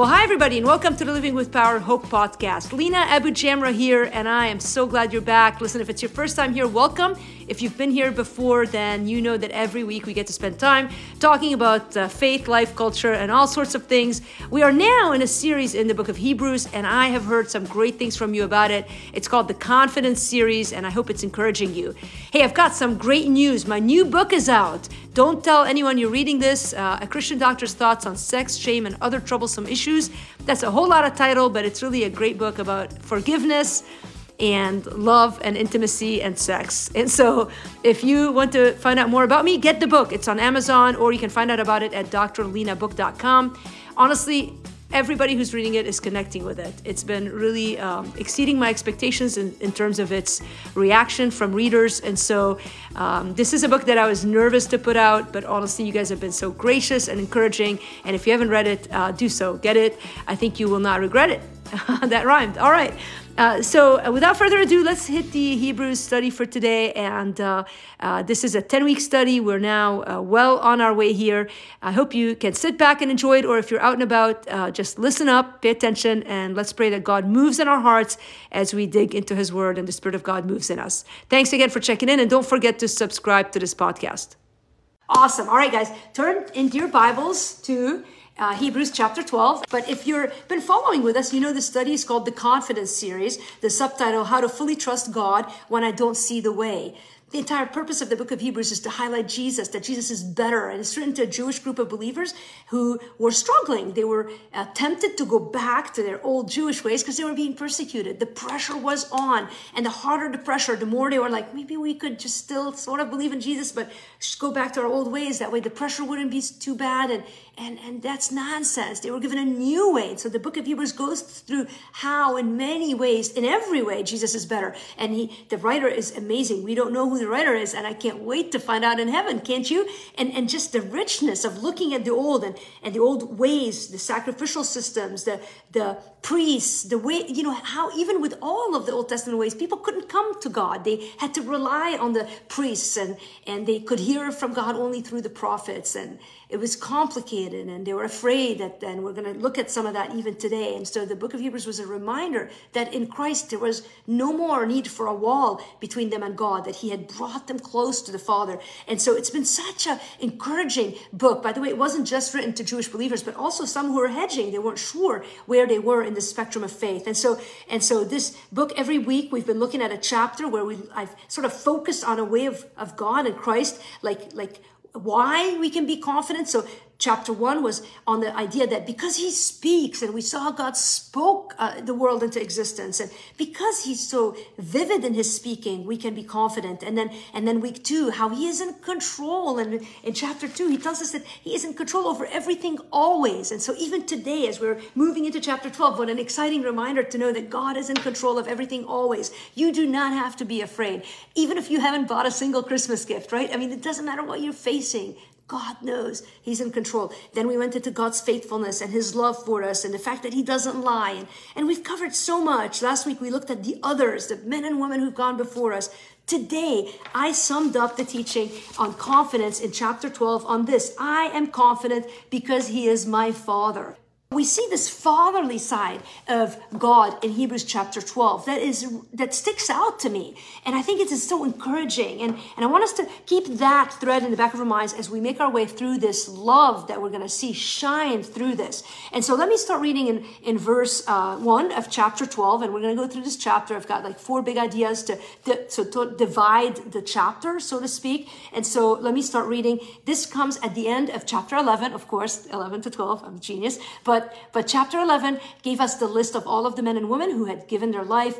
Well, hi, everybody, and welcome to the Living with Power Hope podcast. Lina AbuJamra here, and I am so glad you're back. Listen, if it's your first time here, welcome. If you've been here before, then you know that every week we get to spend time talking about uh, faith, life, culture, and all sorts of things. We are now in a series in the book of Hebrews, and I have heard some great things from you about it. It's called the Confidence Series, and I hope it's encouraging you. Hey, I've got some great news. My new book is out. Don't tell anyone you're reading this. Uh, a Christian doctor's thoughts on sex, shame, and other troublesome issues. That's a whole lot of title, but it's really a great book about forgiveness and love and intimacy and sex. And so, if you want to find out more about me, get the book. It's on Amazon, or you can find out about it at drlinabook.com. Honestly, everybody who's reading it is connecting with it. It's been really um, exceeding my expectations in, in, terms of its reaction from readers. And so, um, this is a book that I was nervous to put out, but honestly, you guys have been so gracious and encouraging. And if you haven't read it, uh, do so. Get it. I think you will not regret it. that rhymed. All right. Uh, so, uh, without further ado, let's hit the Hebrews study for today. And uh, uh this is a 10 week study. We're now uh, well on our way here. I hope you can sit back and enjoy it, or if you're out and about, just listen up, pay attention, and let's pray that God moves in our hearts as we dig into His Word and the Spirit of God moves in us. Thanks again for checking in, and don't forget to subscribe to this podcast. Awesome. All right, guys, turn into your Bibles to uh, Hebrews chapter 12. But if you've been following with us, you know the study is called the Confidence Series, the subtitle, How to Fully Trust God When I Don't See the Way. The entire purpose of the book of Hebrews is to highlight Jesus, that Jesus is better. And it's written to a Jewish group of believers who were struggling. They were uh, tempted to go back to their old Jewish ways because they were being persecuted. The pressure was on. And the harder the pressure, the more they were like, maybe we could just still sort of believe in Jesus, but just go back to our old ways. That way the pressure wouldn't be too bad. And, and, and that's nonsense. They were given a new way. So the book of Hebrews goes through how, in many ways, in every way, Jesus is better. And he, the writer is amazing. We don't know who the writer is, and I can't wait to find out in heaven, can't you? And and just the richness of looking at the old and, and the old ways, the sacrificial systems, the the priests, the way, you know, how even with all of the Old Testament ways, people couldn't come to God. They had to rely on the priests and and they could hear from God only through the prophets. And it was complicated and they were afraid that then we're going to look at some of that even today. And so the book of Hebrews was a reminder that in Christ there was no more need for a wall between them and God, that he had brought them close to the Father. And so it's been such a encouraging book. By the way, it wasn't just written to Jewish believers, but also some who were hedging. They weren't sure where they were in the spectrum of faith. And so, and so this book, every week we've been looking at a chapter where we, I've sort of focused on a way of, of God and Christ, like, like why we can be confident. So chapter one was on the idea that because he speaks and we saw God spoke uh, the world into existence and because he's so vivid in his speaking, we can be confident. And then, and then week two, how he is in control. And in chapter two, he tells us that he is in control over everything always. And so even today, as we're moving into chapter 12, what an exciting reminder to know that God is in control of everything always. You do not have to be afraid. Even if you haven't bought a single Christmas gift, right? I mean, it doesn't matter what you're facing. God knows He's in control. Then we went into God's faithfulness and His love for us and the fact that He doesn't lie. And, and we've covered so much. Last week we looked at the others, the men and women who've gone before us. Today, I summed up the teaching on confidence in chapter 12 on this I am confident because He is my Father. We see this fatherly side of God in Hebrews chapter 12 that is that sticks out to me. And I think it is so encouraging. And, and I want us to keep that thread in the back of our minds as we make our way through this love that we're going to see shine through this. And so let me start reading in, in verse uh, 1 of chapter 12. And we're going to go through this chapter. I've got like four big ideas to, to, to divide the chapter, so to speak. And so let me start reading. This comes at the end of chapter 11, of course, 11 to 12. I'm a genius. But but, but chapter 11 gave us the list of all of the men and women who had given their life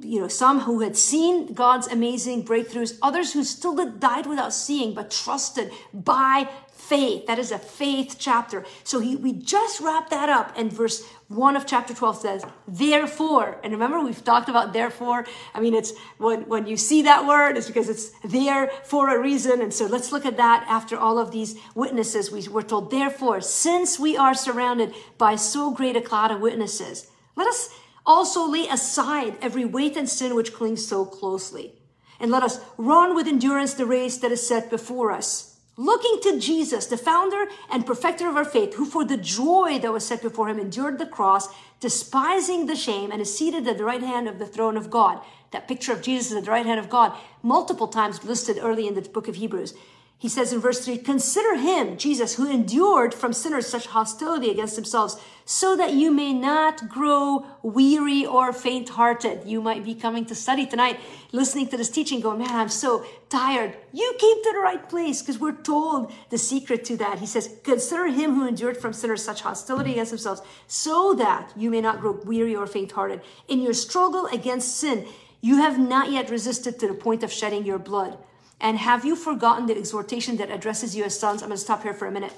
you know, some who had seen God's amazing breakthroughs, others who still died without seeing, but trusted by faith. That is a faith chapter. So he, we just wrapped that up. And verse 1 of chapter 12 says, therefore. And remember, we've talked about therefore. I mean, it's when, when you see that word, it's because it's there for a reason. And so let's look at that after all of these witnesses. We were told, therefore, since we are surrounded by so great a cloud of witnesses, let us also lay aside every weight and sin which clings so closely. And let us run with endurance the race that is set before us looking to Jesus, the founder and perfecter of our faith, who for the joy that was set before him endured the cross, despising the shame, and is seated at the right hand of the throne of God. That picture of Jesus at the right hand of God, multiple times listed early in the book of Hebrews. He says in verse 3 Consider him, Jesus, who endured from sinners such hostility against themselves, so that you may not grow weary or faint hearted. You might be coming to study tonight, listening to this teaching, going, Man, I'm so tired. You came to the right place because we're told the secret to that. He says, Consider him who endured from sinners such hostility against themselves, so that you may not grow weary or faint hearted. In your struggle against sin, you have not yet resisted to the point of shedding your blood. And have you forgotten the exhortation that addresses you as sons? I'm going to stop here for a minute.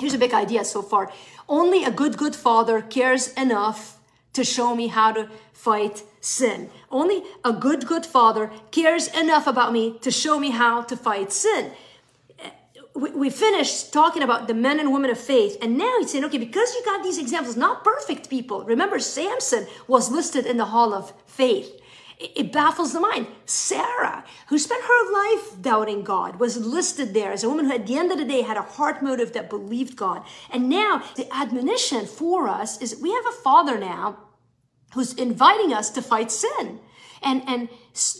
Here's a big idea so far. Only a good, good father cares enough to show me how to fight sin. Only a good, good father cares enough about me to show me how to fight sin. We finished talking about the men and women of faith, and now he's saying, okay, because you got these examples, not perfect people. Remember, Samson was listed in the hall of faith. It baffles the mind. Sarah, who spent her life doubting God, was listed there as a woman who, at the end of the day, had a heart motive that believed God. And now, the admonition for us is we have a father now who's inviting us to fight sin. And, and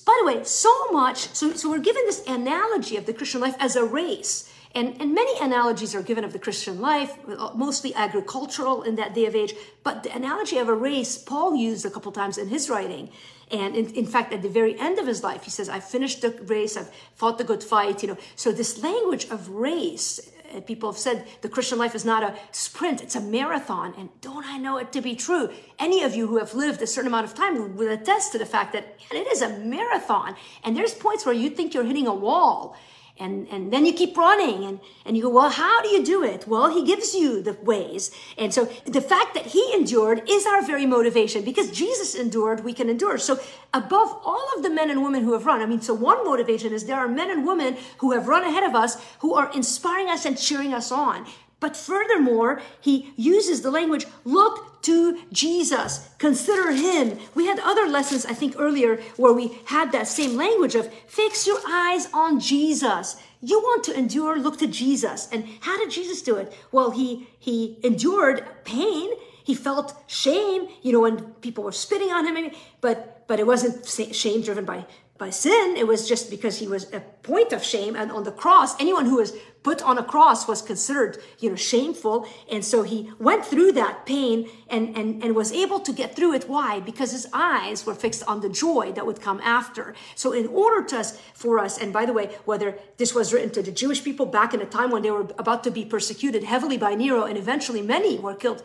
by the way, so much, so, so we're given this analogy of the Christian life as a race. And, and many analogies are given of the Christian life, mostly agricultural in that day of age. But the analogy of a race, Paul used a couple times in his writing. And in, in, fact, at the very end of his life, he says, I finished the race, I've fought the good fight, you know. So this language of race, uh, people have said the Christian life is not a sprint, it's a marathon. And don't I know it to be true? Any of you who have lived a certain amount of time will attest to the fact that man, it is a marathon. And there's points where you think you're hitting a wall and and then you keep running and and you go well how do you do it? Well he gives you the ways. And so the fact that he endured is our very motivation. Because jesus endured we can endure. So above all of the men and women who have run i mean so one motivation is there are men and women who have run ahead of us who are inspiring us and cheering us on but furthermore, he uses the language, look to Jesus, consider him. We had other lessons, I think, earlier where we had that same language of fix your eyes on Jesus. You want to endure, look to Jesus. And how did Jesus do it? Well, he, he endured pain. He felt shame, you know, when people were spitting on him, but, but it wasn't shame driven by by sin. It was just because he was a point of shame. And on the cross, anyone who was put on a cross was considered, you know, shameful. And so he went through that pain and, and, and was able to get through it. Why? Because his eyes were fixed on the joy that would come after. So in order to us, for us, and by the way, whether this was written to the Jewish people back in a time when they were about to be persecuted heavily by Nero, and eventually many were killed,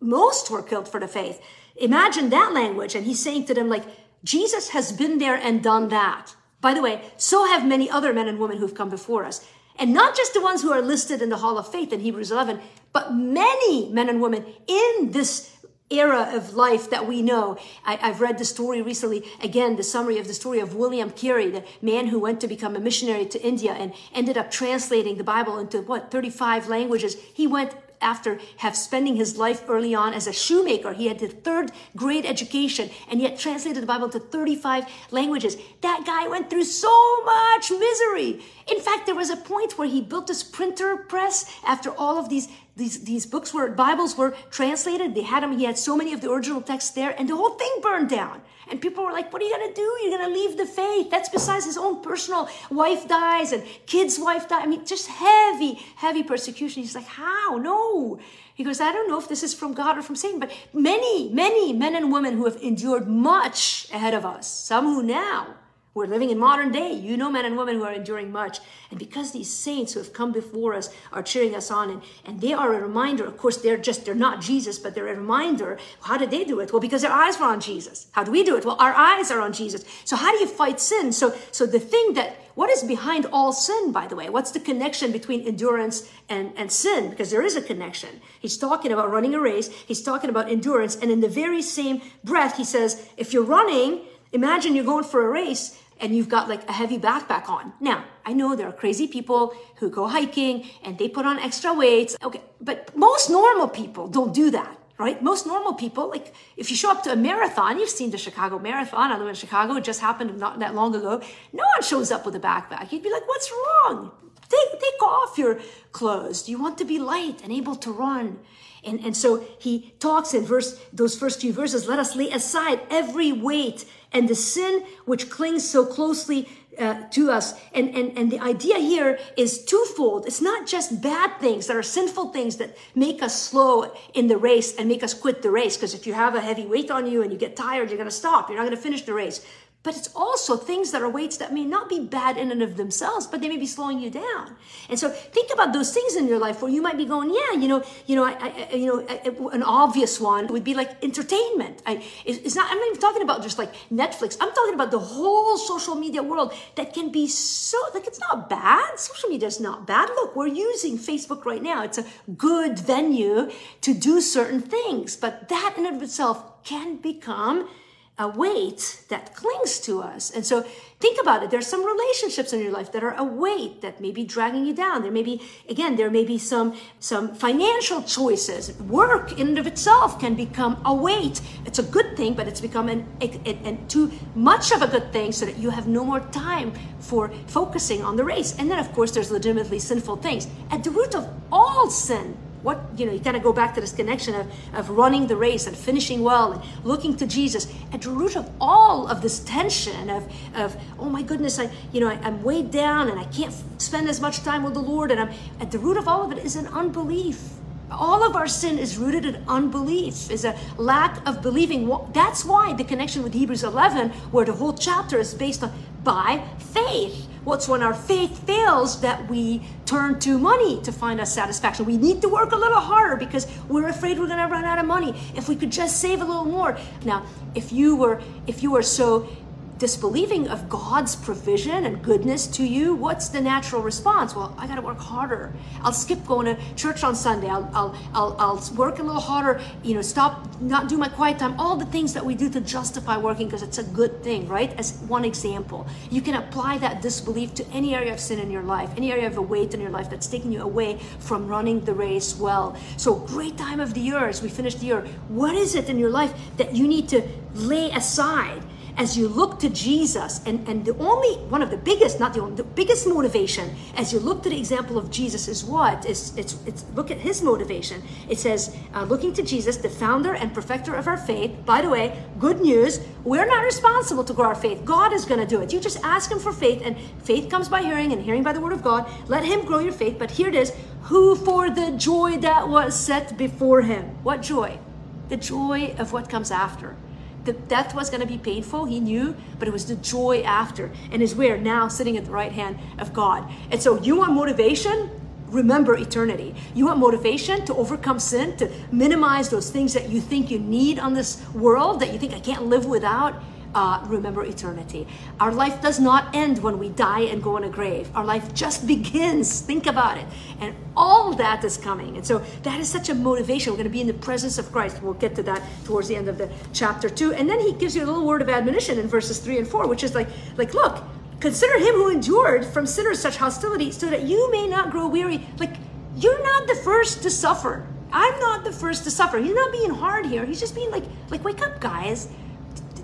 most were killed for the faith. Imagine that language. And he's saying to them, like, Jesus has been there and done that. By the way, so have many other men and women who've come before us. And not just the ones who are listed in the Hall of Faith in Hebrews 11, but many men and women in this era of life that we know. I, have read the story recently, again, the summary of the story of William Carey, the man who went to become a missionary to India and ended up translating the Bible into what, 35 languages. He went after have spending his life early on as a shoemaker. He had the third grade education and yet translated the Bible into 35 languages. That guy went through so much misery. In fact, there was a point where he built this printer press after all of these these, these books were Bibles were translated. They had them, he had so many of the original texts there, and the whole thing burned down. And people were like, What are you gonna do? You're gonna leave the faith. That's besides his own personal wife dies and kid's wife dies. I mean, just heavy, heavy persecution. He's like, How? No. He goes, I don't know if this is from God or from Satan, but many, many men and women who have endured much ahead of us, some who now we're living in modern day. You know men and women who are enduring much. And because these saints who have come before us are cheering us on, and, and they are a reminder, of course, they're just, they're not Jesus, but they're a reminder. How did they do it? Well, because their eyes were on Jesus. How do we do it? Well, our eyes are on Jesus. So how do you fight sin? So, so the thing that, what is behind all sin, by the way? What's the connection between endurance and, and sin? Because there is a connection. He's talking about running a race. He's talking about endurance. And in the very same breath, he says, if you're running, imagine you're going for a race and you've got like a heavy backpack on. Now, I know there are crazy people who go hiking and they put on extra weights. Okay, but most normal people don't do that. right? Most normal people, like if you show up to a marathon, you've seen the Chicago Marathon. I live in Chicago. It just happened not that long ago. No one shows up with a backpack. You'd be like, what's wrong? Take, take off your clothes. You want to be light and able to run. And, and so he talks in verse, those first few verses, let us lay aside every weight and the sin which clings so closely uh, to us. And, and, and the idea here is twofold. It's not just bad things that are sinful things that make us slow in the race and make us quit the race. Because if you have a heavy weight on you and you get tired, you're going to stop. You're not going to finish the race but it's also things that are weights that may not be bad in and of themselves, but they may be slowing you down. And so think about those things in your life where you might be going, yeah, you know, you know, I, I, you know, I, an obvious one would be like entertainment. I, it's not. I'm not even talking about just like Netflix. I'm talking about the whole social media world that can be so like it's not bad. Social media is not bad. Look, we're using Facebook right now. It's a good venue to do certain things, but that in and of itself can become a weight that clings to us. And so think about it. There's some relationships in your life that are a weight that may be dragging you down. There may be, again, there may be some, some financial choices. Work in and of itself can become a weight. It's a good thing, but it's become an, an, too much of a good thing so that you have no more time for focusing on the race. And then, of course, there's legitimately sinful things. At the root of all sin what you know you kind of go back to this connection of, of running the race and finishing well and looking to jesus at the root of all of this tension of of oh my goodness i you know I, am weighed down and i can't spend as much time with the lord and i'm at the root of all of it is an unbelief all of our sin is rooted in unbelief is a lack of believing that's why the connection with hebrews 11 where the whole chapter is based on by faith What's when our faith fails that we turn to money to find us satisfaction. We need to work a little harder because we're afraid we're going to run out of money. If we could just save a little more. Now, if you were if you were so disbelieving of God's provision and goodness to you, what's the natural response? Well, I got to work harder. I'll skip going to church on Sunday. I'll, I'll, I'll, I'll work a little harder, you know, stop, not do my quiet time, all the things that we do to justify working because it's a good thing, right? As one example. You can apply that disbelief to any area of sin in your life, any area of a weight in your life that's taking you away from running the race well. So, great time of the year as we finish the year. What is it in your life that you need to lay aside? As you look to Jesus, and, and the only one of the biggest, not the only, the biggest motivation as you look to the example of Jesus is what? It's, it's, it's look at his motivation. It says, uh, looking to Jesus, the founder and perfecter of our faith. By the way, good news, we're not responsible to grow our faith. God is going to do it. You just ask him for faith, and faith comes by hearing, and hearing by the word of God. Let him grow your faith. But here it is who for the joy that was set before him. What joy? The joy of what comes after the death was going to be painful he knew but it was the joy after and is where now sitting at the right hand of god. And so you want motivation? Remember eternity. You want motivation to overcome sin to minimize those things that you think you need on this world that you think i can't live without uh, remember eternity. Our life does not end when we die and go in a grave. Our life just begins. Think about it. And all that is coming. And so that is such a motivation. We're going to be in the presence of Christ. We'll get to that towards the end of the chapter two. And then he gives you a little word of admonition in verses three and four, which is like, like, look, consider him who endured from sinners such hostility so that you may not grow weary. Like, you're not the first to suffer. I'm not the first to suffer. He's not being hard here. He's just being like, like, wake up, guys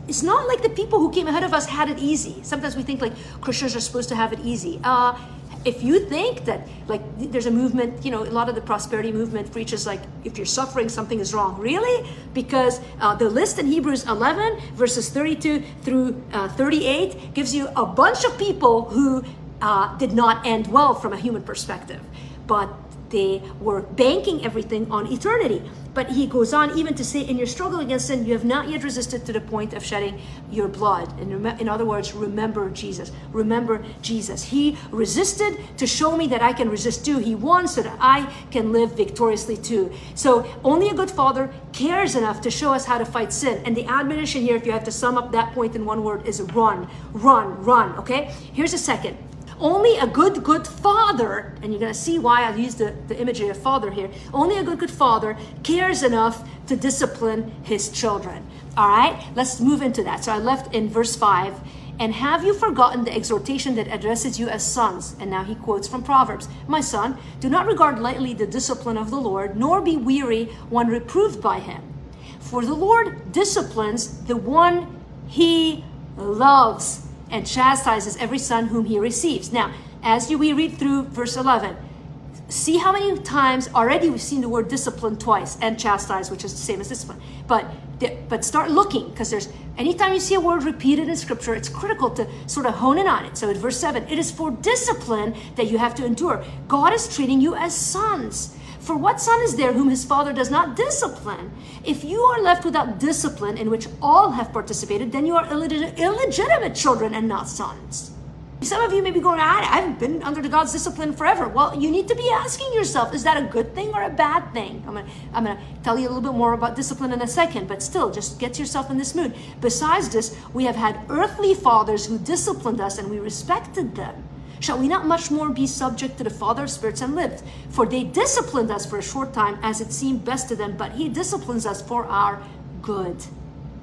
it's not like the people who came ahead of us had it easy. Sometimes we think like Christians are supposed to have it easy. Uh, if you think that like there's a movement, you know, a lot of the prosperity movement preaches like if you're suffering, something is wrong. Really? Because uh, the list in Hebrews 11 verses 32 through uh, 38 gives you a bunch of people who uh, did not end well from a human perspective, but they were banking everything on eternity. But he goes on even to say, in your struggle against sin, you have not yet resisted to the point of shedding your blood. And in other words, remember Jesus. Remember Jesus. He resisted to show me that I can resist too. He won so that I can live victoriously too. So only a good father cares enough to show us how to fight sin. And the admonition here, if you have to sum up that point in one word, is run, run, run. Okay? Here's a second only a good, good father, and you're going to see why I use the, the imagery of father here. Only a good, good father cares enough to discipline his children. All right, let's move into that. So I left in verse 5 And have you forgotten the exhortation that addresses you as sons? And now he quotes from Proverbs My son, do not regard lightly the discipline of the Lord, nor be weary when reproved by him. For the Lord disciplines the one he loves and chastises every son whom he receives. Now, as you, we read through verse 11, see how many times already we've seen the word discipline twice and chastise, which is the same as discipline. But but start looking because there's anytime you see a word repeated in scripture, it's critical to sort of hone in on it. So in verse 7, it is for discipline that you have to endure. God is treating you as sons. For what son is there whom his father does not discipline? If you are left without discipline in which all have participated, then you are illegit- illegitimate children and not sons. Some of you may be going, I haven't been under the God's discipline forever. Well, you need to be asking yourself, is that a good thing or a bad thing? I'm gonna, I'm gonna tell you a little bit more about discipline in a second, but still, just get yourself in this mood. Besides this, we have had earthly fathers who disciplined us and we respected them. Shall we not much more be subject to the Father of spirits and live? For they disciplined us for a short time as it seemed best to them, but He disciplines us for our good,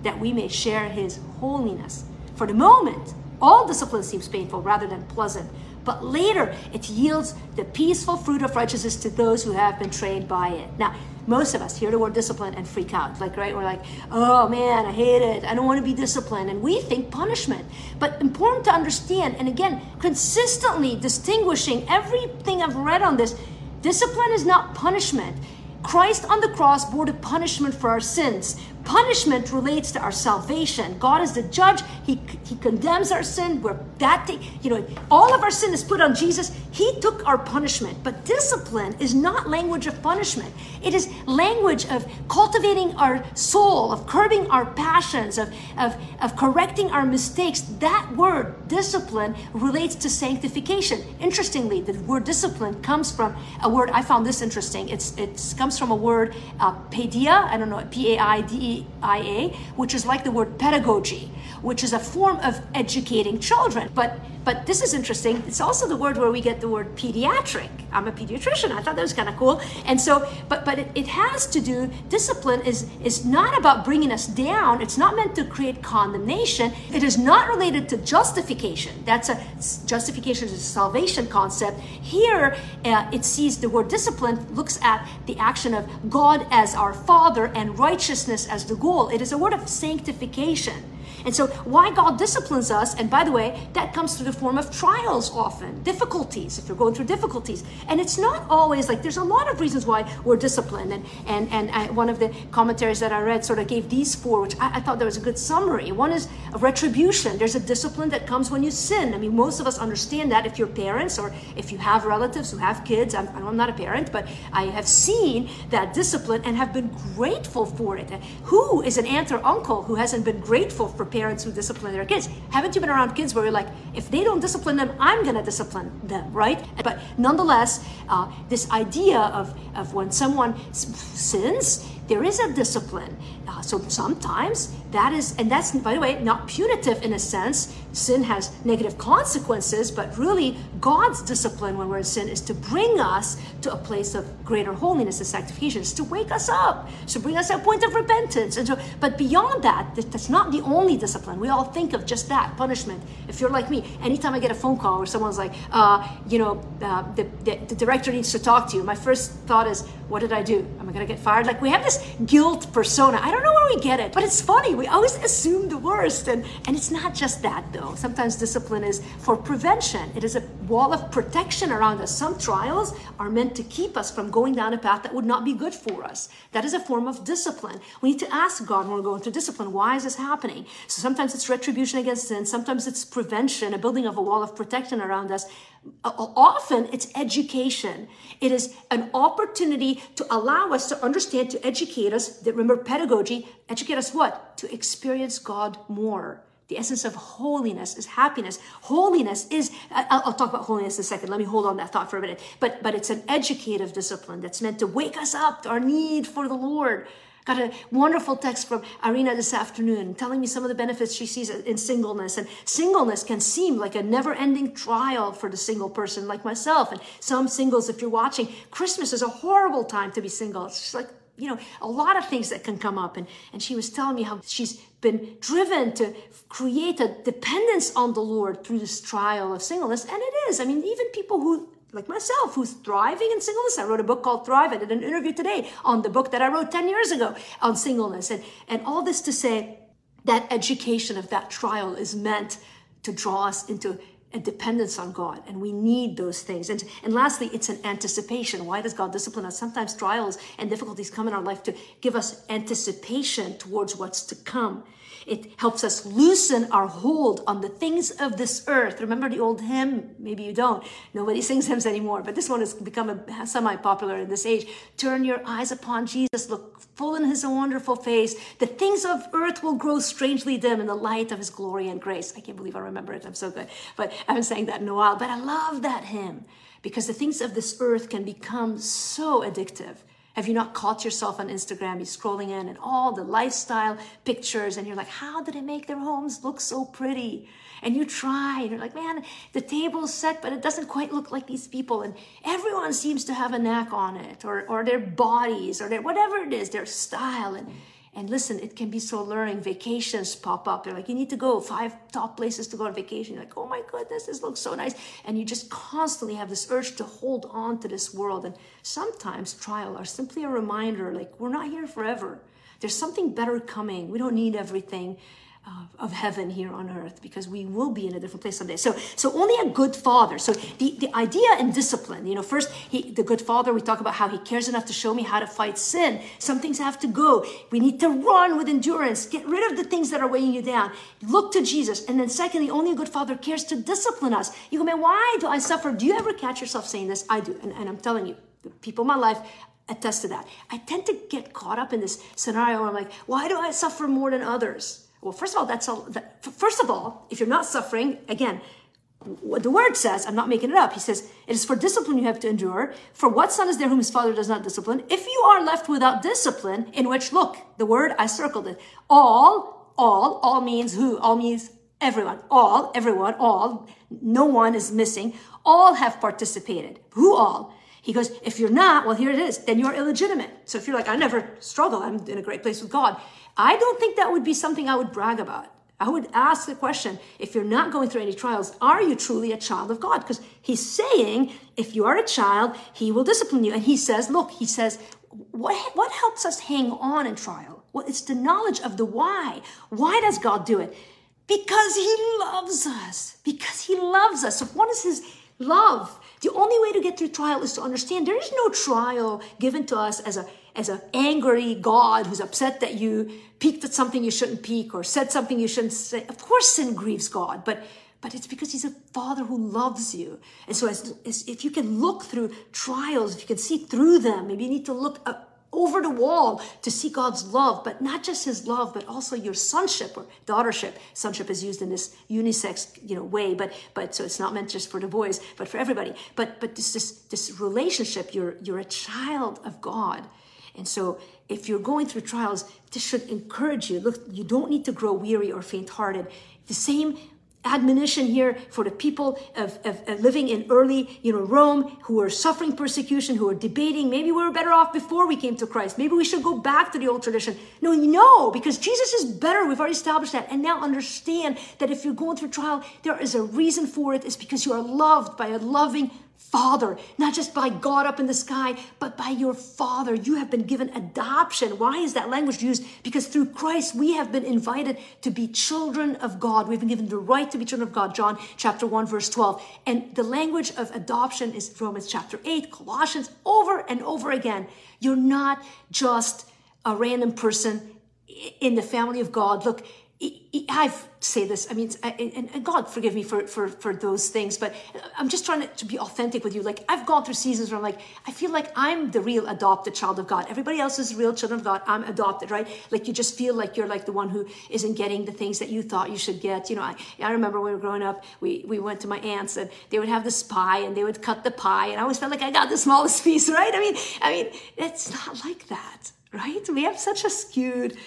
that we may share His holiness. For the moment, all discipline seems painful rather than pleasant, but later it yields the peaceful fruit of righteousness to those who have been trained by it. Now, most of us hear the word discipline and freak out. Like, right? We're like, oh man, I hate it. I don't want to be disciplined. And we think punishment. But important to understand, and again, consistently distinguishing everything I've read on this discipline is not punishment. Christ on the cross bore the punishment for our sins. Punishment relates to our salvation. God is the judge. He, he condemns our sin. Where that thing, you know, all of our sin is put on Jesus. He took our punishment. But discipline is not language of punishment. It is language of cultivating our soul, of curbing our passions, of, of, of correcting our mistakes. That word, discipline, relates to sanctification. Interestingly, the word discipline comes from a word, I found this interesting. It's, it comes from a word, uh, paideia, I don't know, P A I D E IA, which is like the word pedagogy, which is a form of educating children. But but this is interesting. It's also the word where we get the word pediatric. I'm a pediatrician. I thought that was kind of cool. And so, but but it, it has to do. Discipline is is not about bringing us down. It's not meant to create condemnation. It is not related to justification. That's a justification is a salvation concept. Here, uh, it sees the word discipline looks at the action of God as our Father and righteousness as the goal. It is a word of sanctification. And so, why God disciplines us, and by the way, that comes through the form of trials often, difficulties, if you're going through difficulties. And it's not always like there's a lot of reasons why we're disciplined. And, and, and I, one of the commentaries that I read sort of gave these four, which I, I thought that was a good summary. One is retribution. There's a discipline that comes when you sin. I mean, most of us understand that if you're parents or if you have relatives who have kids. I'm, I'm not a parent, but I have seen that discipline and have been grateful for it. Who is an aunt or uncle who hasn't been grateful for parents who discipline their kids. Haven't you been around kids where you're like, if they don't discipline them, I'm going to discipline them, right? But nonetheless, uh, this idea of, of when someone sins, there is a discipline. Uh, so sometimes that is, and that's, by the way, not punitive in a sense. Sin has negative consequences, but really God's discipline when we're in sin is to bring us to a place of greater holiness and sanctification. It's to wake us up, to bring us to a point of repentance. And so, but beyond that, that's not the only discipline. We all think of just that punishment. If you're like me, anytime I get a phone call where someone's like, uh, you know, uh, the, the, the director needs to talk to you, my first thought is, what did I do? Am I going to get fired? Like we have this guilt persona. I don't know where we get it, but it's funny. We always assume the worst. And, and it's not just that, though. Sometimes discipline is for prevention, it is a wall of protection around us. Some trials are meant to keep us from going down a path that would not be good for us. That is a form of discipline. We need to ask God when we're going through discipline, why is this happening? So sometimes it's retribution against sin, sometimes it's prevention, a building of a wall of protection around us often it's education. It is an opportunity to allow us to understand, to educate us. That remember pedagogy, educate us what? To experience God more. The essence of holiness is happiness. Holiness is, I'll, I'll, talk about holiness in a second. Let me hold on that thought for a minute. But, but it's an educative discipline that's meant to wake us up to our need for the Lord, Got a wonderful text from Arena this afternoon telling me some of the benefits she sees in singleness. And singleness can seem like a never ending trial for the single person like myself. And some singles, if you're watching, Christmas is a horrible time to be single. It's like, you know, a lot of things that can come up. And, and she was telling me how she's been driven to create a dependence on the Lord through this trial of singleness. And it is. I mean, even people who like myself, who's thriving in singleness. I wrote a book called Thrive. I did an interview today on the book that I wrote 10 years ago on singleness. And, and all this to say that education of that trial is meant to draw us into a dependence on God. And we need those things. And, and lastly, it's an anticipation. Why does God discipline us? Sometimes trials and difficulties come in our life to give us anticipation towards what's to come. It helps us loosen our hold on the things of this earth. Remember the old hymn? Maybe you don't. Nobody sings hymns anymore, but this one has become semi popular in this age. Turn your eyes upon Jesus, look full in his wonderful face. The things of earth will grow strangely dim in the light of his glory and grace. I can't believe I remember it. I'm so good. But I haven't sang that in a while, but I love that hymn because the things of this earth can become so addictive. Have you not caught yourself on Instagram? You're scrolling in and all the lifestyle pictures, and you're like, how did they make their homes look so pretty? And you try, and you're like, man, the table's set, but it doesn't quite look like these people. And everyone seems to have a knack on it, or, or their bodies, or their whatever it is, their style. And and listen, it can be so alluring. Vacations pop up. They're like, you need to go five top places to go on vacation. You're like, oh my goodness, this looks so nice. And you just constantly have this urge to hold on to this world. And sometimes trial are simply a reminder, like, we're not here forever. There's something better coming. We don't need everything of heaven here on earth because we will be in a different place someday. So, so only a good father. So the, the idea and discipline, you know, first he, the good father, we talk about how he cares enough to show me how to fight sin. Some things have to go. We need to run with endurance. Get rid of the things that are weighing you down. Look to Jesus. And then secondly, only a good father cares to discipline us. You go, man, why do I suffer? Do you ever catch yourself saying this? I do. And, and I'm telling you, the people in my life attest to that. I tend to get caught up in this scenario where I'm like, why do I suffer more than others? Well, first of all, that's all. That, first of all, if you're not suffering, again, what the word says, I'm not making it up. He says, It is for discipline you have to endure. For what son is there whom his father does not discipline? If you are left without discipline, in which, look, the word, I circled it. All, all, all means who? All means everyone. All, everyone, all. No one is missing. All have participated. Who all? He goes, if you're not, well, here it is, then you're illegitimate. So if you're like, I never struggle, I'm in a great place with God. I don't think that would be something I would brag about. I would ask the question if you're not going through any trials, are you truly a child of God? Because he's saying, if you are a child, he will discipline you. And he says, look, he says, what, what helps us hang on in trial? Well, it's the knowledge of the why. Why does God do it? Because he loves us. Because he loves us. So, what is his love? The only way to get through trial is to understand there is no trial given to us as a as an angry God who's upset that you peeked at something you shouldn't peek or said something you shouldn't say. Of course, sin grieves God, but but it's because he's a father who loves you. And so, as, as, if you can look through trials, if you can see through them, maybe you need to look up over the wall to see God's love, but not just his love, but also your sonship or daughtership. Sonship is used in this unisex, you know, way, but but so it's not meant just for the boys, but for everybody. But but this this this relationship, you're you're a child of God. And so if you're going through trials, this should encourage you. Look, you don't need to grow weary or faint hearted. The same admonition here for the people of, of, of, living in early you know rome who were suffering persecution who were debating maybe we were better off before we came to christ. Maybe we should go back to the old tradition. No no because jesus is better. We've already established that. And now understand that if you're going through trial there is a reason for it. It's because you are loved by a loving Father, not just by God up in the sky, but by your Father. You have been given adoption. Why is that language used? Because through Christ, we have been invited to be children of God. We've been given the right to be children of God. John chapter 1, verse 12. And the language of adoption is Romans chapter 8, Colossians, over and over again. You're not just a random person in the family of God. Look, I say this, I mean, and, God forgive me for, for, for those things, but I'm just trying to, be authentic with you. Like, I've gone through seasons where I'm like, I feel like I'm the real adopted child of God. Everybody else is real children of God. I'm adopted, right? Like, you just feel like you're like the one who isn't getting the things that you thought you should get. You know, I, I remember when we were growing up, we, we went to my aunt's and they would have this pie and they would cut the pie, and I always felt like I got the smallest piece, right? I mean, I mean, it's not like that, right? We have such a skewed,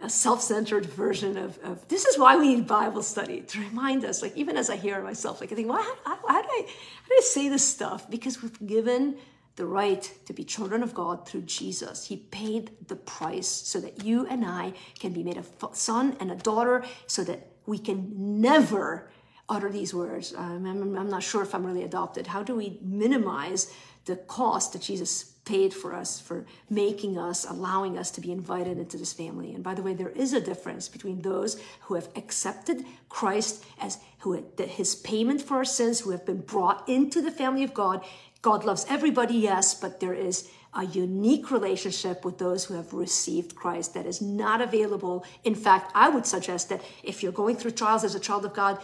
a self-centered version of, of this is why we need bible study to remind us like even as i hear myself like i think well how, how, how do i how do i say this stuff because we've given the right to be children of God through Jesus. He paid the price so that you and I can be made a son and a daughter so that we can never utter these words. I'm, I'm, not sure if I'm really adopted. How do we minimize the cost that Jesus paid for us for making us, allowing us to be invited into this family? And by the way, there is a difference between those who have accepted Christ as who his payment for our sins, who have been brought into the family of God. God loves everybody, yes, but there is a unique relationship with those who have received Christ that is not available. In fact, I would suggest that if you're going through trials as a child of God,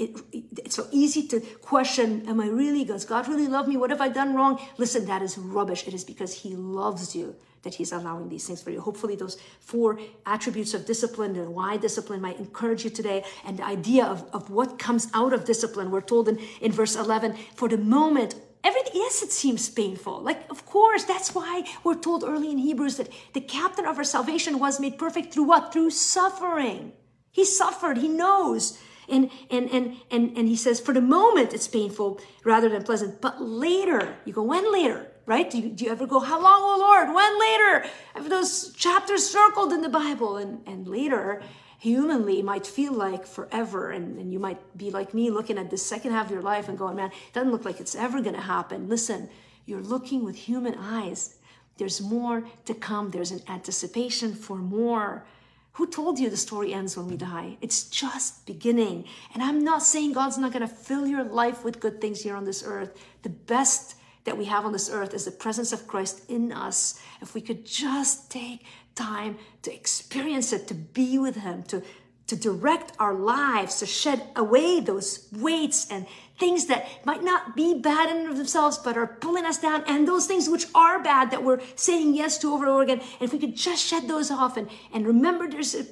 it, it's so easy to question, am I really, does God really love me? What have I done wrong? Listen, that is rubbish. It is because he loves you that he's allowing these things for you. Hopefully those four attributes of discipline and why discipline might encourage you today and the idea of, of what comes out of discipline. We're told in, in verse 11, for the moment, everything, yes, it seems painful. Like, of course, that's why we're told early in Hebrews that the captain of our salvation was made perfect through what? Through suffering. He suffered, he knows. And, and, and, and, and he says, for the moment it's painful rather than pleasant. But later, you go, when later? Right? Do you, do you ever go, how long, oh Lord? When later? Have those chapters circled in the Bible? And, and later, humanly might feel like forever. And, and you might be like me looking at the second half of your life and going, man, it doesn't look like it's ever going to happen. Listen, you're looking with human eyes. There's more to come. There's an anticipation for more. Who told you the story ends when we die? It's just beginning. And I'm not saying God's not going to fill your life with good things here on this earth. The best that we have on this earth is the presence of Christ in us. If we could just take time to experience it, to be with Him, to, to direct our lives, to shed away those weights and things that might not be bad in themselves, but are pulling us down, and those things which are bad that we're saying yes to over and over again. And if we could just shed those off and, and remember there's a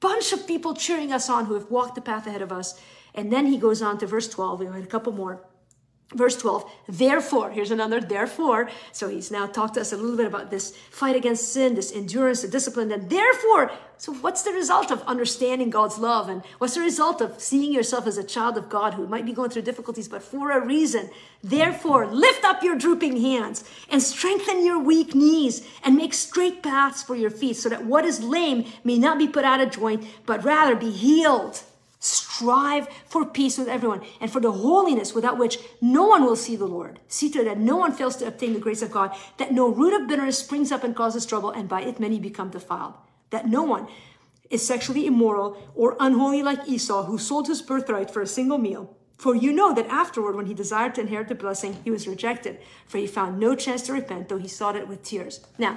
bunch of people cheering us on who have walked the path ahead of us. And then he goes on to verse 12. We had a couple more. Verse 12, therefore, here's another therefore. So he's now talked to us a little bit about this fight against sin, this endurance, the discipline. And therefore, so what's the result of understanding God's love? And what's the result of seeing yourself as a child of God who might be going through difficulties, but for a reason? Therefore, lift up your drooping hands and strengthen your weak knees and make straight paths for your feet so that what is lame may not be put out of joint, but rather be healed. Strive for peace with everyone and for the holiness without which no one will see the Lord. See to it that no one fails to obtain the grace of God, that no root of bitterness springs up and causes trouble, and by it many become defiled. That no one is sexually immoral or unholy like Esau, who sold his birthright for a single meal. For you know that afterward, when he desired to inherit the blessing, he was rejected, for he found no chance to repent, though he sought it with tears. Now,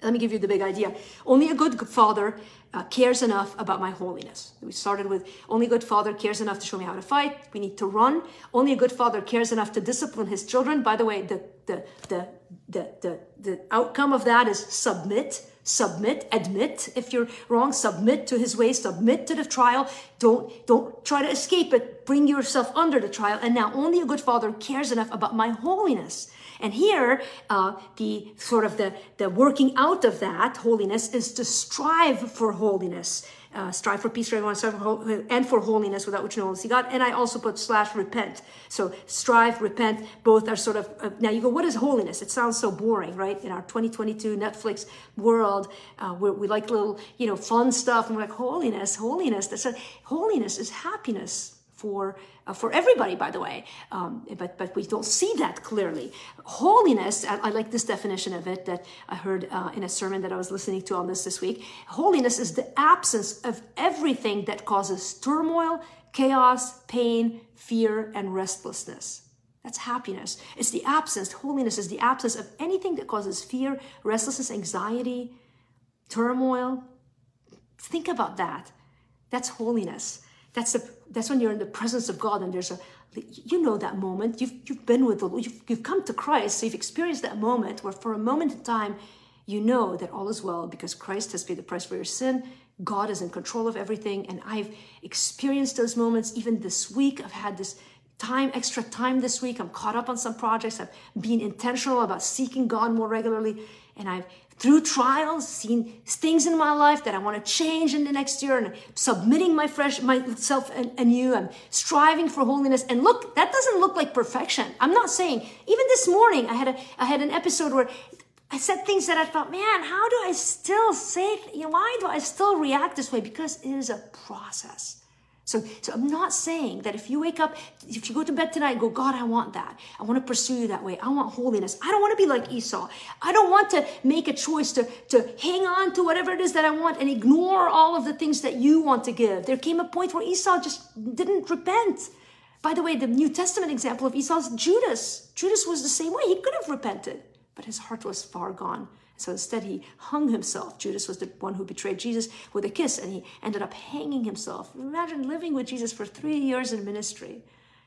let me give you the big idea. Only a good father uh, cares enough about my holiness. We started with only a good father cares enough to show me how to fight. We need to run. Only a good father cares enough to discipline his children. By the way, the the the the the, the outcome of that is submit submit admit if you're wrong submit to his ways submit to the trial don't don't try to escape it bring yourself under the trial and now only a good father cares enough about my holiness and here, uh, the sort of the, the working out of that holiness is to strive for holiness. Uh, strive for peace for everyone, strive for and for holiness without which no one will see God. And I also put slash repent. So strive, repent, both are sort of, uh, now you go, what is holiness? It sounds so boring, right? In our 2022 Netflix world, uh, where we like little, you know, fun stuff and we're like, holiness, holiness. That's a, holiness is happiness for uh, for everybody, by the way. Um, but but we don't see that clearly. Holiness, I, I like this definition of it that I heard uh, in a sermon that I was listening to on this this week. Holiness is the absence of everything that causes turmoil, chaos, pain, fear, and restlessness. That's happiness. It's the absence. Holiness is the absence of anything that causes fear, restlessness, anxiety, turmoil. Think about that. That's holiness. That's the that's when you're in the presence of God and there's a you know that moment. You've you've been with the you've, you've come to Christ. So you've experienced that moment where for a moment in time you know that all is well because Christ has paid the price for your sin. God is in control of everything. And I've experienced those moments. Even this week I've had this time extra time this week. I'm caught up on some projects. I've been intentional about seeking God more regularly. And I've through trials seen things in my life that I want to change in the next year and submitting my fresh myself anew. I'm striving for holiness. And look, that doesn't look like perfection. I'm not saying even this morning I had a I had an episode where I said things that I thought, man, how do I still say, you know, why do I still react this way? Because it is a process. So, so I'm not saying that if you wake up, if you go to bed tonight and go, God, I want that. I want to pursue you that way. I want holiness. I don't want to be like Esau. I don't want to make a choice to, to hang on to whatever it is that I want and ignore all of the things that you want to give. There came a point where Esau just didn't repent. By the way, the New Testament example of Esau is Judas. Judas was the same way. He could have repented but his heart was far gone. So instead, he hung himself. Judas was the one who betrayed Jesus with a kiss, and he ended up hanging himself. Imagine living with Jesus for three years in ministry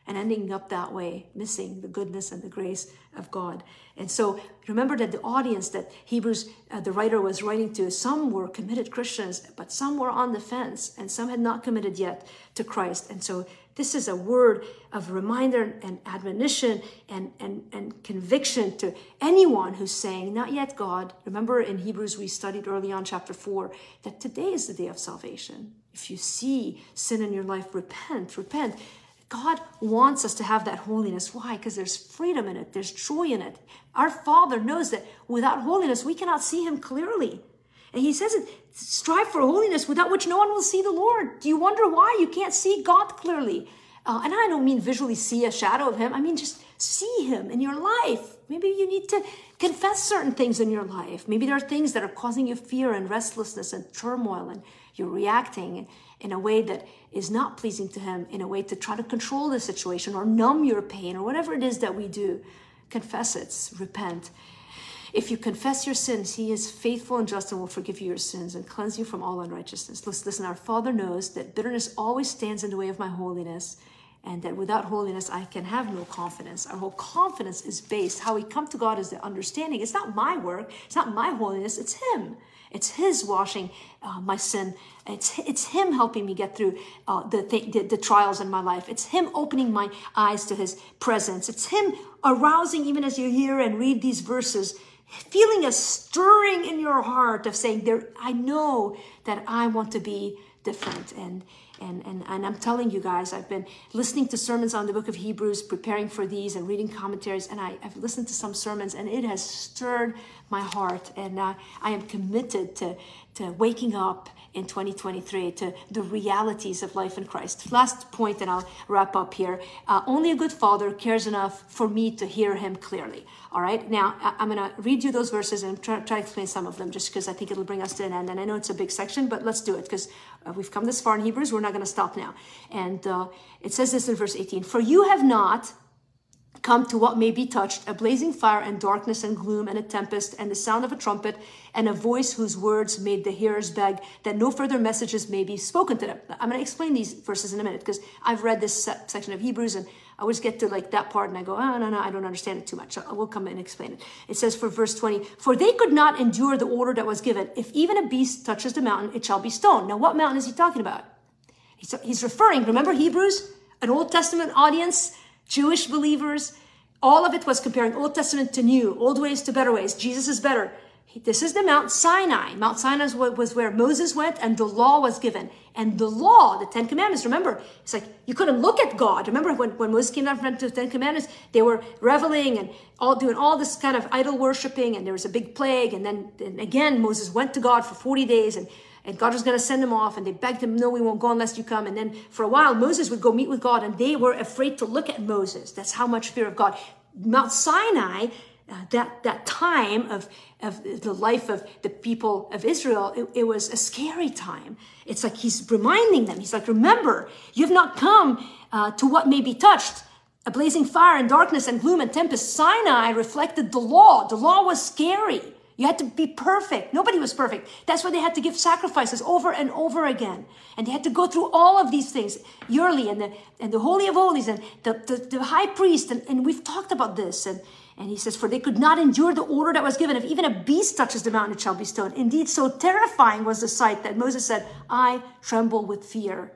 and ending up that way, missing the goodness and the grace of God. And so remember that the audience that Hebrews, uh, the writer was writing to, some were committed Christians, but some were on the fence, and some had not committed yet to Christ. And so this is a word of reminder and admonition and, and, and conviction to anyone who's saying, Not yet, God. Remember in Hebrews, we studied early on, chapter 4, that today is the day of salvation. If you see sin in your life, repent, repent. God wants us to have that holiness. Why? Because there's freedom in it, there's joy in it. Our Father knows that without holiness, we cannot see Him clearly. And he says it, strive for holiness without which no one will see the Lord. Do you wonder why you can't see God clearly? Uh, and I don't mean visually see a shadow of him. I mean just see him in your life. Maybe you need to confess certain things in your life. Maybe there are things that are causing you fear and restlessness and turmoil, and you're reacting in a way that is not pleasing to him, in a way to try to control the situation or numb your pain or whatever it is that we do. Confess it, repent. If you confess your sins, he is faithful and just and will forgive you your sins and cleanse you from all unrighteousness. Listen, listen, our Father knows that bitterness always stands in the way of my holiness and that without holiness I can have no confidence. Our whole confidence is based, how we come to God is the understanding. It's not my work, it's not my holiness, it's Him. It's His washing uh, my sin. It's, it's Him helping me get through uh, the, the, the trials in my life. It's Him opening my eyes to His presence. It's Him arousing, even as you hear and read these verses, feeling a stirring in your heart of saying, "There, I know that I want to be different." And and and and I'm telling you guys, I've been listening to sermons on the Book of Hebrews, preparing for these, and reading commentaries, and I, have listened to some sermons, and it has stirred my heart, and uh, I am committed to to waking up in 2023 to the realities of life in Christ. Last point, and I'll wrap up here. Uh, only a good father cares enough for me to hear him clearly. All right. Now, I'm going to read you those verses and try, try to explain some of them just because I think it'll bring us to an end. And I know it's a big section, but let's do it because uh, we've come this far in Hebrews. We're not going to stop now. And uh, it says this in verse 18 For you have not come to what may be touched a blazing fire and darkness and gloom and a tempest and the sound of a trumpet and a voice whose words made the hearers beg that no further messages may be spoken to them. I'm going to explain these verses in a minute because I've read this section of Hebrews and I always get to like that part and I go, oh, no, no, I don't understand it too much. I will come and explain it. It says for verse 20, for they could not endure the order that was given. If even a beast touches the mountain, it shall be stoned. Now, what mountain is he talking about? He's referring, remember Hebrews, an Old Testament audience, Jewish believers. All of it was comparing Old Testament to New, old ways to better ways. Jesus is better. This is the Mount Sinai. Mount Sinai was where Moses went and the law was given. And the law, the Ten Commandments, remember, it's like you couldn't look at God. Remember when, when Moses came down from the Ten Commandments, they were reveling and all doing all this kind of idol worshiping, and there was a big plague. And then and again, Moses went to God for 40 days and and God was going to send them off, and they begged him, No, we won't go unless you come. And then for a while, Moses would go meet with God, and they were afraid to look at Moses. That's how much fear of God. Mount Sinai uh, that that time of of the life of the people of Israel, it, it, was a scary time. It's like he's reminding them. He's like, remember, you have not come uh, to what may be touched. A blazing fire and darkness and gloom and tempest. Sinai reflected the law. The law was scary. You had to be perfect. Nobody was perfect. That's why they had to give sacrifices over and over again. And they had to go through all of these things yearly and the, and the Holy of Holies and the, the, the high priest. And, and we've talked about this. And, and he says, For they could not endure the order that was given. If even a beast touches the mountain, it shall be stoned. Indeed, so terrifying was the sight that Moses said, I tremble with fear.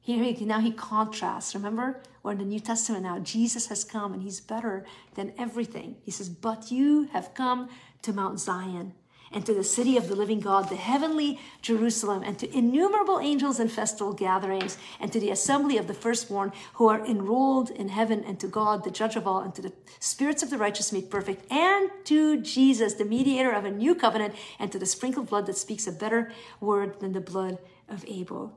Here he, now he contrasts. Remember we're in the New Testament now, Jesus has come and he's better than everything. He says, But you have come to Mount Zion and to the city of the living God, the heavenly Jerusalem, and to innumerable angels in festival gatherings, and to the assembly of the firstborn who are enrolled in heaven, and to God, the judge of all, and to the spirits of the righteous made perfect, and to Jesus, the mediator of a new covenant, and to the sprinkled blood that speaks a better word than the blood of Abel.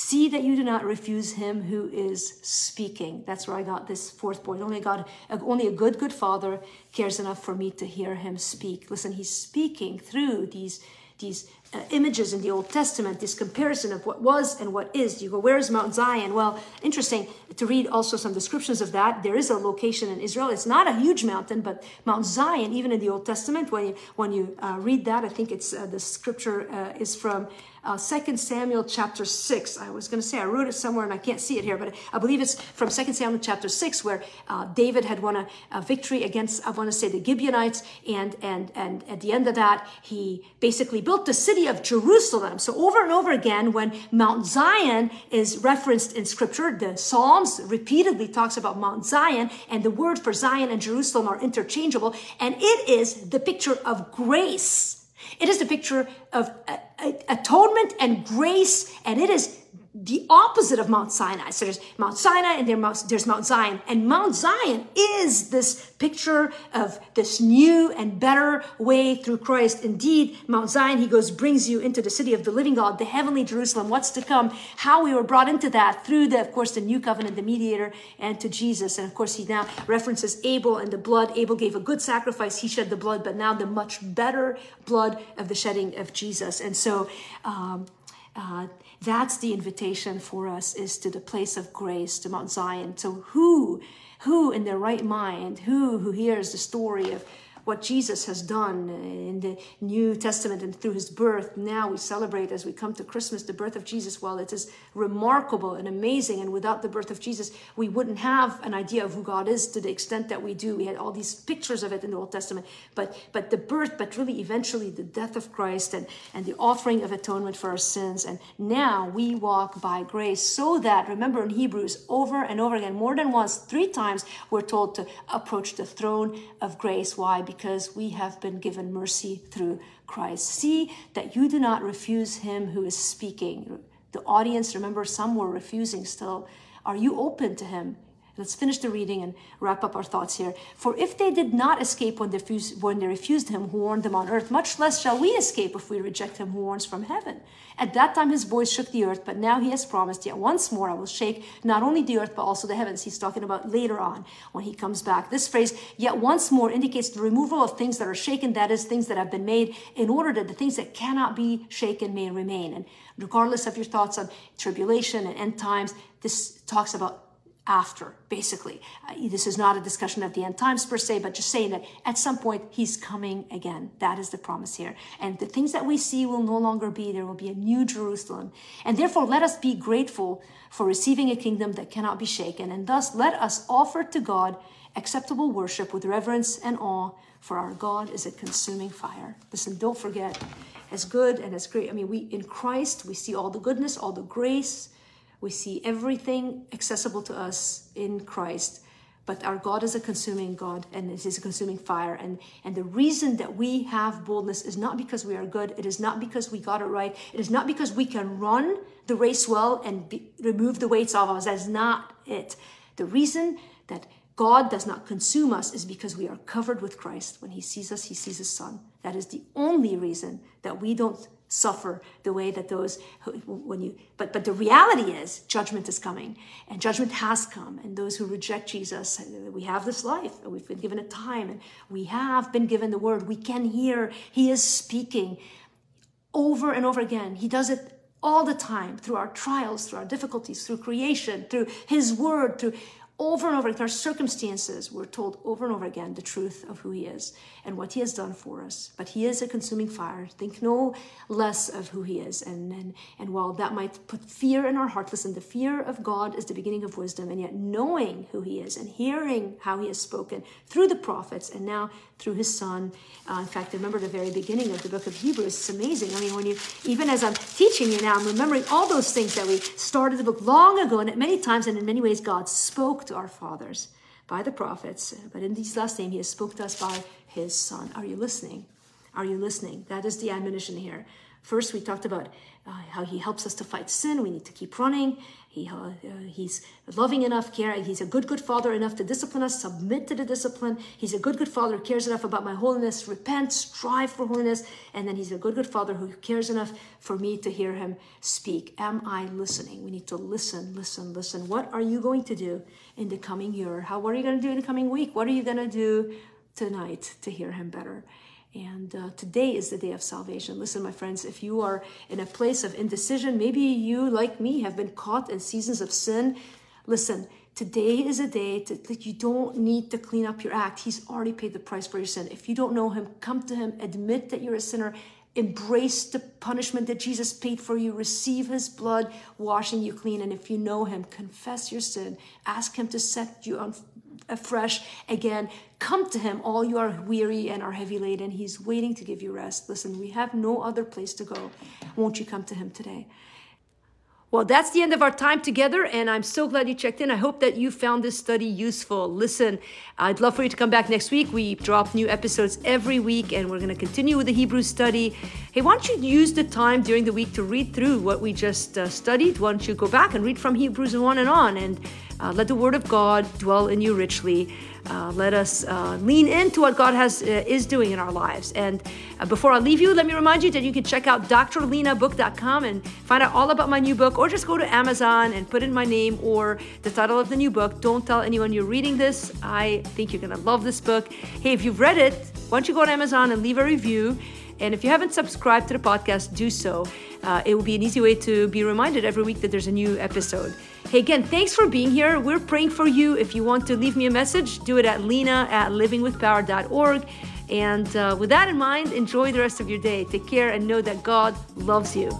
See that you do not refuse him who is speaking. That's where I got this fourth point. Only God, only a good, good father cares enough for me to hear him speak. Listen, he's speaking through these these uh, images in the Old Testament, this comparison of what was and what is. You go, where is Mount Zion? Well, interesting to read also some descriptions of that. There is a location in Israel. It's not a huge mountain, but Mount Zion, even in the Old Testament, when you when you uh, read that, I think it's uh, the scripture uh, is from uh, 2 Samuel chapter 6. I was going to say, I wrote it somewhere and I can't see it here, but I believe it's from 2 Samuel chapter 6, where uh, David had won a, a, victory against, I want to say, the Gibeonites. And, and, and at the end of that, he basically built the city of Jerusalem. So over and over again, when Mount Zion is referenced in scripture, the Psalms repeatedly talks about Mount Zion, and the word for Zion and Jerusalem are interchangeable. And it is the picture of grace it is the picture of atonement and grace, and it is the opposite of Mount Sinai. So there's Mount Sinai and there's Mount Zion. And Mount Zion is this picture of this new and better way through Christ. Indeed, Mount Zion, he goes, brings you into the city of the living God, the heavenly Jerusalem, what's to come, how we were brought into that through the, of course, the new covenant, the mediator, and to Jesus. And of course, he now references Abel and the blood. Abel gave a good sacrifice. He shed the blood, but now the much better blood of the shedding of Jesus. And so, um, uh, that's the invitation for us is to the place of grace, to Mount Zion. So who, who in their right mind, who who hears the story of what Jesus has done in the New Testament and through his birth. Now we celebrate as we come to Christmas the birth of Jesus. Well, it is remarkable and amazing. And without the birth of Jesus, we wouldn't have an idea of who God is to the extent that we do. We had all these pictures of it in the Old Testament, but but the birth, but really eventually the death of Christ and, and the offering of atonement for our sins. And now we walk by grace so that, remember in Hebrews, over and over again, more than once, three times, we're told to approach the throne of grace. Why? Because because we have been given mercy through Christ. See that you do not refuse him who is speaking. The audience, remember, some were refusing still. Are you open to him? Let's finish the reading and wrap up our thoughts here. For if they did not escape when they, refused, when they refused him who warned them on earth, much less shall we escape if we reject him who warns from heaven. At that time his voice shook the earth, but now he has promised, yet once more I will shake not only the earth, but also the heavens. He's talking about later on when he comes back. This phrase, yet once more, indicates the removal of things that are shaken, that is, things that have been made, in order that the things that cannot be shaken may remain. And regardless of your thoughts on tribulation and end times, this talks about after, basically. Uh, this is not a discussion of the end times per se, but just saying that at some point he's coming again. That is the promise here. And the things that we see will no longer be. There will be a new Jerusalem. And therefore, let us be grateful for receiving a kingdom that cannot be shaken. And thus, let us offer to God acceptable worship with reverence and awe, for our God is a consuming fire. Listen, don't forget, as good and as great, I mean, we in Christ, we see all the goodness, all the grace we see everything accessible to us in Christ. But our God is a consuming God and it is a consuming fire. And, and the reason that we have boldness is not because we are good. It is not because we got it right. It is not because we can run the race well and be, remove the weights off us. That's not it. The reason that God does not consume us is because we are covered with Christ. When He sees us, He sees His Son. That is the only reason that we don't suffer the way that those who, when you but but the reality is judgment is coming and judgment has come. And those who reject jesus we have this life we've been given a time and we have been given the word. We can hear he is speaking over and over again. He does it all the time through our trials through our difficulties through creation through his word through over and over in our circumstances, we're told over and over again the truth of who He is and what He has done for us. But He is a consuming fire. Think no less of who He is. And, and, and while that might put fear in our heart, listen, the fear of God is the beginning of wisdom. And yet, knowing who He is and hearing how He has spoken through the prophets and now through His Son. Uh, in fact, I remember the very beginning of the book of Hebrews. It's amazing. I mean, when you, even as I'm teaching you now, I'm remembering all those things that we started the book long ago. And at many times and in many ways, God spoke to our fathers by the prophets, but in these last days, he has spoken to us by his son. Are you listening? Are you listening? That is the admonition here. First, we talked about uh, how he helps us to fight sin. We need to keep running. He, uh, he's loving enough, care. He's a good, good father enough to discipline us, submit to the discipline. He's a good, good father cares enough about my holiness, repent, strive for holiness. And then he's a good, good father who cares enough for me to hear him speak. Am I listening? We need to listen, listen, listen. What are you going to do in the coming year? How, what are you going to do in the coming week? What are you going to do tonight to hear him better? And uh, today is the day of salvation. Listen, my friends, if you are in a place of indecision, maybe you, like me, have been caught in seasons of sin. Listen, today is a day to, that you don't need to clean up your act. He's already paid the price for your sin. If you don't know Him, come to Him, admit that you're a sinner, embrace the punishment that Jesus paid for you, receive His blood washing you clean. And if you know Him, confess your sin, ask Him to set you on afresh again. Come to him, all you are weary and are heavy laden. He's waiting to give you rest. Listen, we have no other place to go. Won't you come to him today? Well, that's the end of our time together, and I'm so glad you checked in. I hope that you found this study useful. Listen, I'd love for you to come back next week. We drop new episodes every week, and we're going to continue with the Hebrew study. Hey, why don't you use the time during the week to read through what we just uh, studied? Why don't you go back and read from Hebrews 1 and on, and uh, let the Word of God dwell in you richly. Uh, let us uh, lean into what God has uh, is doing in our lives. And uh, before I leave you, let me remind you that you can check out drlinabook.com and find out all about my new book, or just go to Amazon and put in my name or the title of the new book. Don't tell anyone you're reading this. I think you're gonna love this book. Hey, if you've read it, why don't you go to Amazon and leave a review? And if you haven't subscribed to the podcast, do so. Uh, it will be an easy way to be reminded every week that there's a new episode. Hey, again, thanks for being here. We're praying for you. If you want to leave me a message, do it at lina at livingwithpower.org. And uh, with that in mind, enjoy the rest of your day. Take care and know that God loves you.